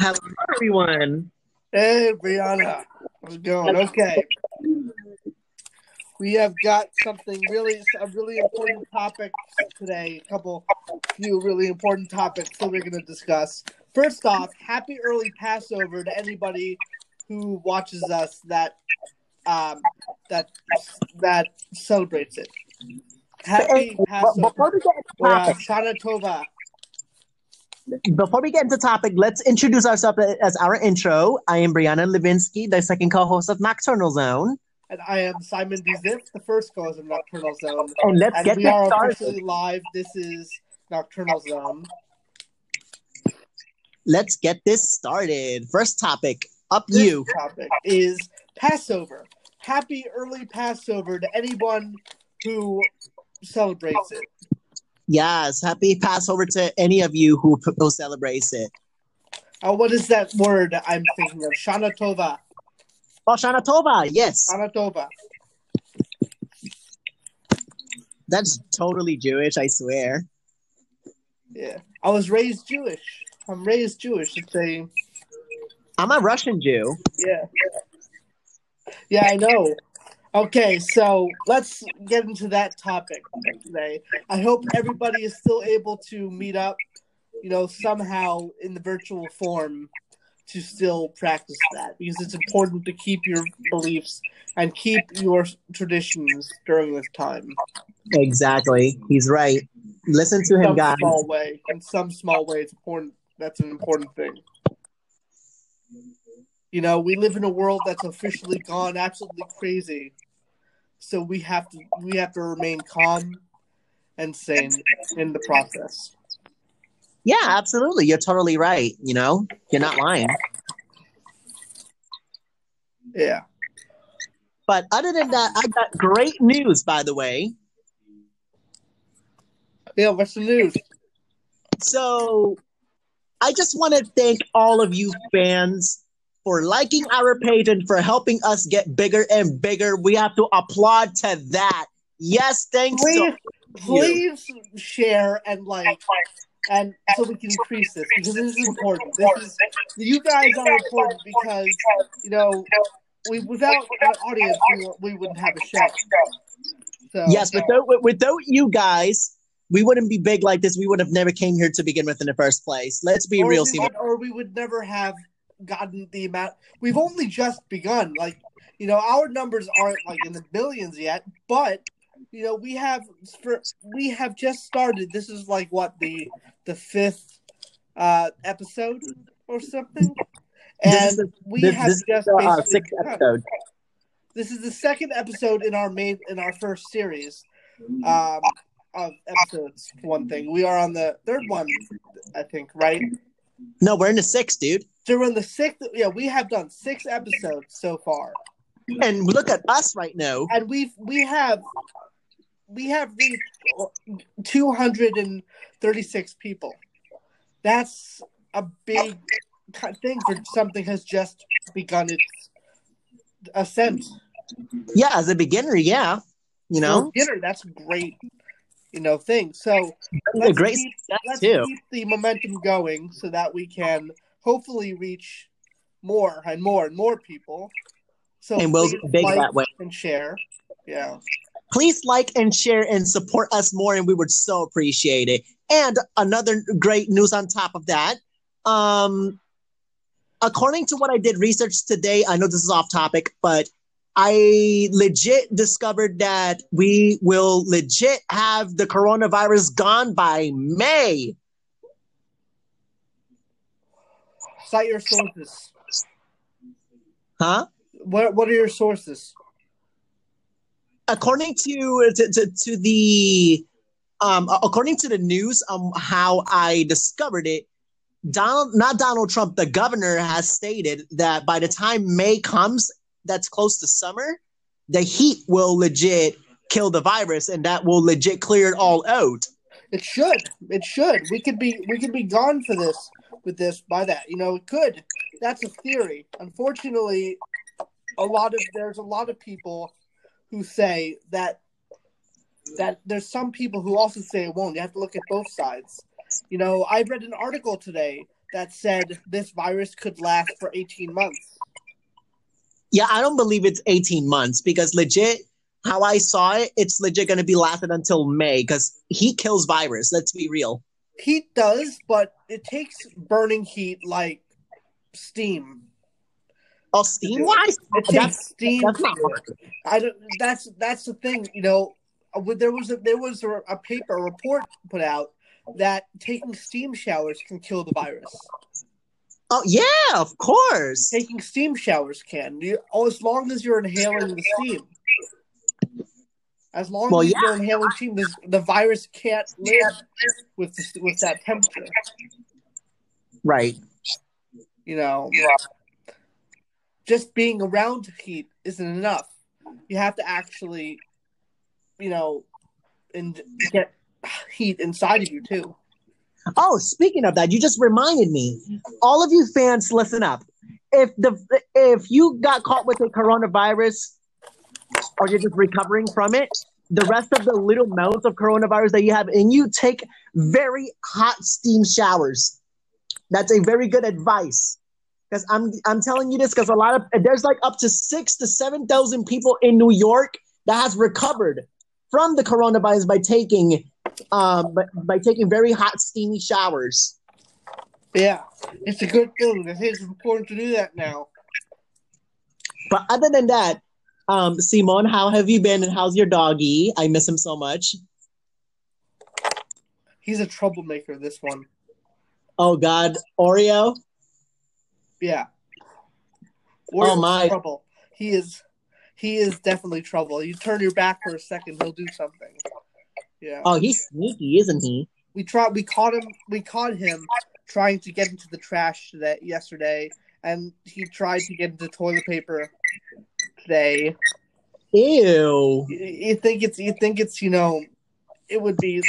Hello, everyone. Hey, Brianna. How's it going? Okay. We have got something really, a really important topic today. A couple, few really important topics that we're going to discuss. First off, happy early Passover to anybody who watches us that um, that that celebrates it. Happy Passover. Before we get into Or uh, Shana Tova. Before we get into topic, let's introduce ourselves as our intro. I am Brianna Levinsky, the second co-host of Nocturnal Zone, And I am Simon Dizif, the first co-host of Nocturnal Zone. and let's And get we this are started. officially live. This is Nocturnal Zone. Let's get this started. First topic, up This you. topic is Passover. Happy early Passover to anyone who celebrates it. Yes, happy Passover to any of you who, who celebrates it. Uh, what is that word I'm thinking of? Shana Tova. Oh, Shana Tova, yes, Shana Tova. that's totally Jewish, I swear. Yeah. I was raised Jewish. I'm raised Jewish. It's a I'm a Russian Jew. yeah. Yeah, I know. Okay, so let's get into that topic today. I hope everybody is still able to meet up, you know, somehow in the virtual form to still practice that because it's important to keep your beliefs and keep your traditions during this time. Exactly, he's right. Listen to him, some guys. small way. In some small way, it's important. That's an important thing. You know, we live in a world that's officially gone absolutely crazy, so we have to we have to remain calm and sane in the process. Yeah, absolutely. You're totally right. You know, you're not lying. Yeah. But other than that, I got great news, by the way. Yeah. What's the news? So I just want to thank all of you fans for liking our page and for helping us get bigger and bigger. We have to applaud to that. Yes, thanks Please, to please share and like, and so we can increase this because this is important. This is you guys are important because you know we without an audience we, we wouldn't have a show. So Yes, without without you guys, we wouldn't be big like this. We would have never came here to begin with in the first place. Let's be real, we would, or we would never have gotten the amount. We've only just begun. Like you know, our numbers aren't like in the billions yet, but you know, we have for we have just started. This is like what the the fifth uh episode or something, and is we This, have this is just the uh, sixth episode. This is the second episode in our main in our first series um, of episodes. One thing we are on the third one, I think, right? No, we're in the sixth, dude. So we're in the sixth. Yeah, we have done six episodes so far, And look at us right now. and we've we have we have reached two hundred and thirty six people. That's a big thing for something has just begun its ascent. Yeah, as a beginner, yeah. You know, beginner, that's great, you know, thing. So let's great keep, let's too. keep the momentum going so that we can hopefully reach more and more and more people. So And we'll big like that way. and share. Yeah. Please like and share and support us more, and we would so appreciate it. And another great news on top of that. Um, according to what I did research today, I know this is off topic, but I legit discovered that we will legit have the coronavirus gone by May. Cite your sources. Huh? What What are your sources? according to to, to, to the um according to the news um how i discovered it donald not donald trump the governor has stated that by the time may comes that's close to summer the heat will legit kill the virus and that will legit clear it all out It should. It should. We could be. We could be gone for this. With this, by that, you know, it could. That's a theory. Unfortunately, a lot of there's a lot of people who say that that there's some people who also say it won't. You have to look at both sides. You know, I read an article today that said this virus could last for 18 months. Yeah, I don't believe it's 18 months because legit, how I saw it, it's legit going to be lasting until May because he kills virus. Let's be real. Heat does, but it takes burning heat like steam. Oh, steam wise, It takes that's steam. that's not it. I don't. That's that's the thing. You know, uh, there was a, there was a, a paper a report put out that taking steam showers can kill the virus. Oh yeah, of course. Taking steam showers can. You, oh, as long as you're inhaling the steam. As long Well, as yeah. you're inhaling steam, this, the virus can't live with the, with that temperature. Right. You know, yeah. just being around heat isn't enough. You have to actually, you know, and get heat inside of you too. Oh, speaking of that, you just reminded me. All of you fans, listen up. If the if you got caught with a coronavirus, or you're just recovering from it, the rest of the little amounts of coronavirus that you have in you, take very hot steam showers. That's a very good advice. Because I'm I'm telling you this because a lot of there's like up to six to seven thousand people in New York that has recovered from the coronavirus by taking um by, by taking very hot steamy showers. Yeah, it's a good thing. It's important to do that now. But other than that, um, Simon, how have you been and how's your doggy? I miss him so much. He's a troublemaker. This one. Oh God, Oreo. Yeah. Oh, my. Trouble. He is. He is definitely trouble. You turn your back for a second, he'll do something. Yeah. Oh, he's sneaky, isn't he? we tried. We caught him. We caught him trying to get into the trash today, yesterday, and he tried to get into toilet paper today. Ew. You, think it's. You think it's. You know, it would be.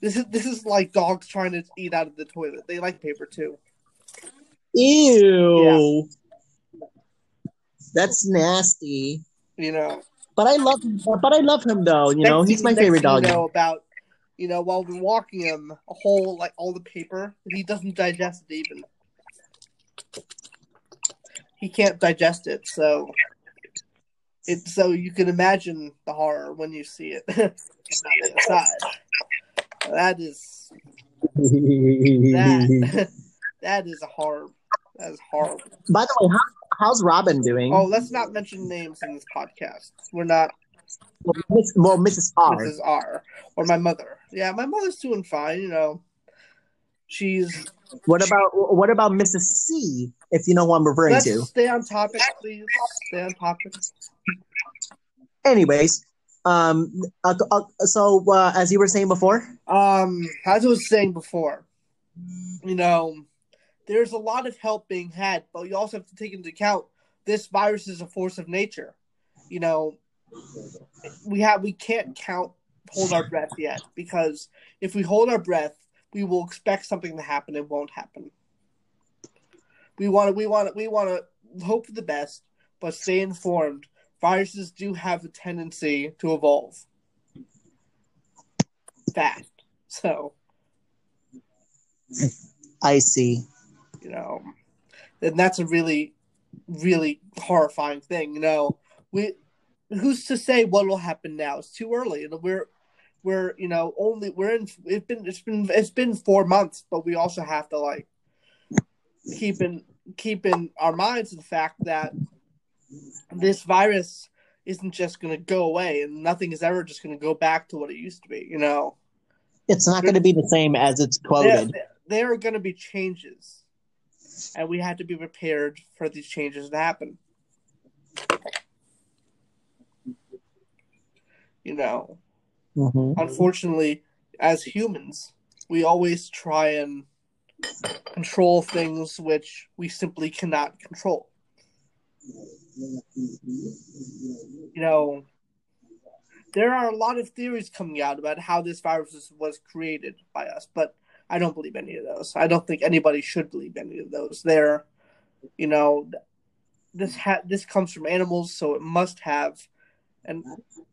This is this is like dogs trying to eat out of the toilet. They like paper too. Ew. That's nasty. You know. But I love him. But I love him though. You know, he's my next favorite dog you know about you know while we're walking him a whole like all the paper he doesn't digest it even he can't digest it so it so you can imagine the horror when you see it inside that is that that is a horror that is horrible By the way, how, how's Robin doing? oh let's not mention names in this podcast we're not well, Miss, well, Mrs. R. Mrs. R or my mother. Yeah, my mother's doing fine. You know, she's. What about what about Mrs. C? If you know what I'm referring Let's to. stay on topic, please. Stay on topic. Anyways, um, uh, uh, so uh, as you were saying before, Um, as I was saying before, you know, there's a lot of help being had, but you also have to take into account this virus is a force of nature. You know, we have we can't count hold our breath yet because if we hold our breath, we will expect something to happen. It won't happen. We want to we want to we want to hope for the best, but stay informed. Viruses do have a tendency to evolve fast. So, I see. you know, and that's a really, really horrifying thing. You know, we who's to say what will happen now? It's too early, and we're we're you know only we're in. It's been it's been it's been four months, but we also have to like keep in keep in our minds the fact that this virus isn't just going to go away, and nothing is ever just going to go back to what it used to be. You know. It's not going to be the same as it's there, quoted. there are going to be changes, and we have to be prepared for these changes to happen. You know, Mhm. unfortunately, as humans, we always try and control things which we simply cannot control. You know, there are a lot of theories coming out about how this virus was- created by us, but I don't believe any of those. I don't think anybody should believe any of those. They're, you know, this ha- this comes from animals, so it must have an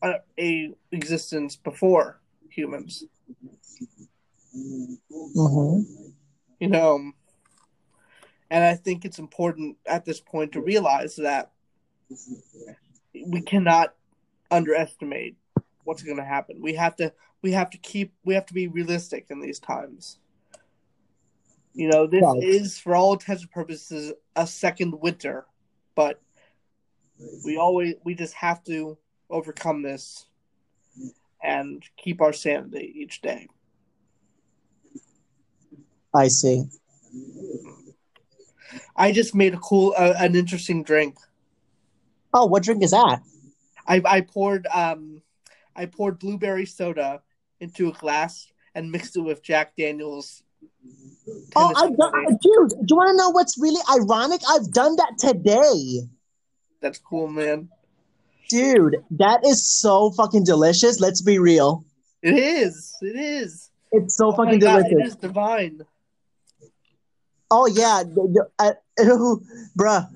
a, a existence before humans. Mhm. You know, And I think it's important at this point to realize that we cannot underestimate what's going to happen. We have to we have to keep we have to be realistic in these times. You know, this right. is for all intents and purposes a second winter, but we always we just have to overcome this and keep our sanity each day. I see. I just made a cool, uh, an interesting drink. Oh, what drink is that? I I poured um, I poured blueberry soda into a glass and mixed it with Jack Daniels. Oh, I've done, dude. Do you want to know what's really ironic? I've done that today. That's cool, man. Dude, that is so fucking delicious. Let's be real. It is. It is. It's so oh fucking delicious. it is divine. Oh yeah, uh, bruh.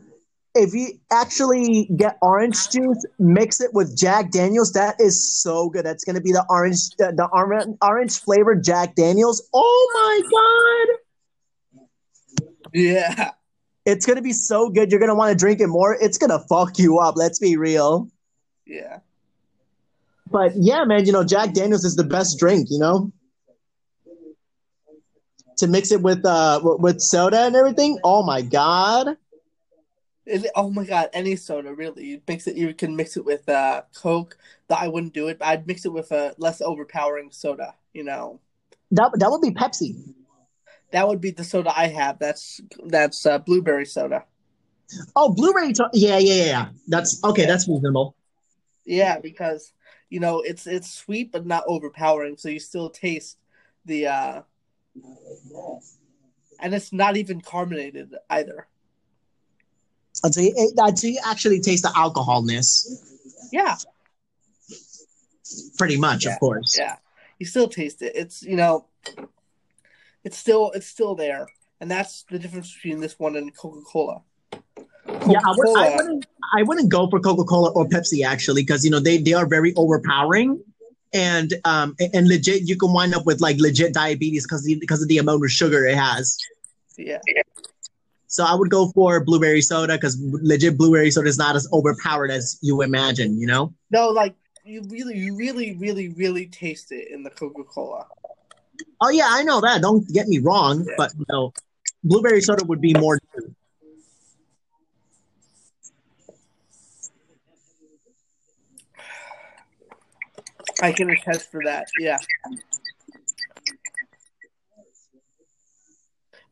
If you actually get orange juice, mix it with Jack Daniels, that is so good. That's gonna be the orange, the, the orange, orange flavored Jack Daniels. Oh my god! Yeah, it's gonna be so good. You're gonna want to drink it more. It's gonna fuck you up. Let's be real. Yeah. But yeah, man, you know, Jack Daniels is the best drink, you know? To mix it with uh with soda and everything. Oh my god. It, oh my god, any soda really. You mix it you can mix it with uh Coke. That I wouldn't do it, but I'd mix it with a less overpowering soda, you know. That that would be Pepsi. That would be the soda I have. That's that's uh, blueberry soda. Oh, blueberry. To- yeah, yeah, yeah. That's okay. That's reasonable. Yeah, because you know it's it's sweet but not overpowering, so you still taste the uh and it's not even carbonated either. Oh, until you, until you actually taste the alcoholness. Yeah. Pretty much, yeah. of course. Yeah. You still taste it. It's you know it's still it's still there. And that's the difference between this one and Coca Cola. Yeah, I, would, I wouldn't. I wouldn't go for Coca Cola or Pepsi actually, because you know they they are very overpowering, and um and legit you can wind up with like legit diabetes because because of the amount of sugar it has. Yeah. So I would go for blueberry soda because legit blueberry soda is not as overpowered as you imagine. You know. No, like you really, you really, really, really taste it in the Coca Cola. Oh yeah, I know that. Don't get me wrong, yeah. but you know, blueberry soda would be more. I can attest for that. Yeah.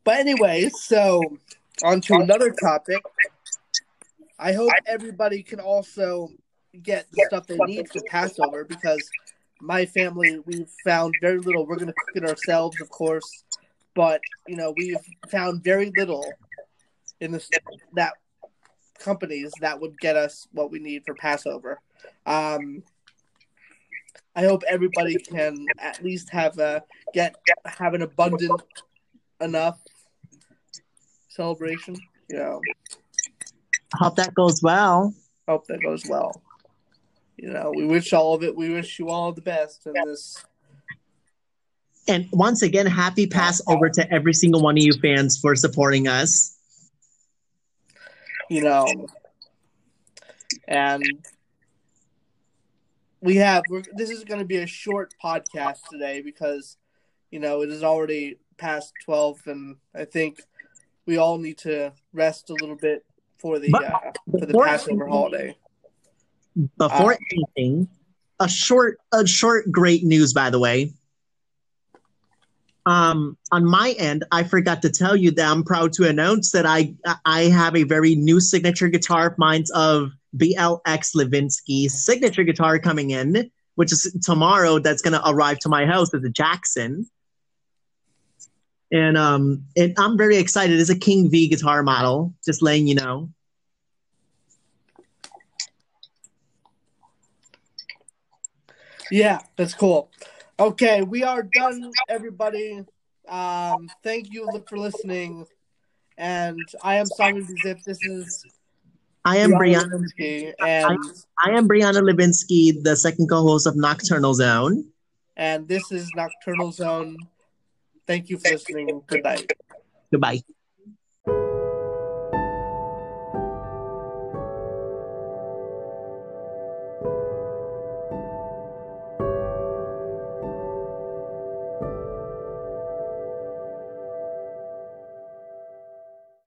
But anyway, so on to another topic. I hope everybody can also get the stuff they need for Passover because my family we've found very little. We're going to cook it ourselves, of course, but you know we've found very little in this that companies that would get us what we need for Passover. Um, I hope everybody can at least have a get have an abundant enough celebration. You know. Hope that goes well. Hope that goes well. You know, we wish all of it. We wish you all the best in this. And once again, happy Passover to every single one of you fans for supporting us. You know, and we have this is going to be a short podcast today because you know it is already past 12 and i think we all need to rest a little bit for the uh, for the passover holiday. before uh, anything a short a short great news by the way. Um, on my end, I forgot to tell you that I'm proud to announce that I I have a very new signature guitar of mine of BLX Levinsky signature guitar coming in, which is tomorrow. That's going to arrive to my house as a Jackson. And um, and I'm very excited. It's a King V guitar model. Just letting you know. Yeah, that's cool. Okay, we are done, everybody. Um, thank you for listening. And I am Simon Zip. This is I am Brianna, Levinsky, and I, I am Brianna Levinsky, the second co-host of Nocturnal Zone. And this is Nocturnal Zone. Thank you for listening. Good night. Goodbye.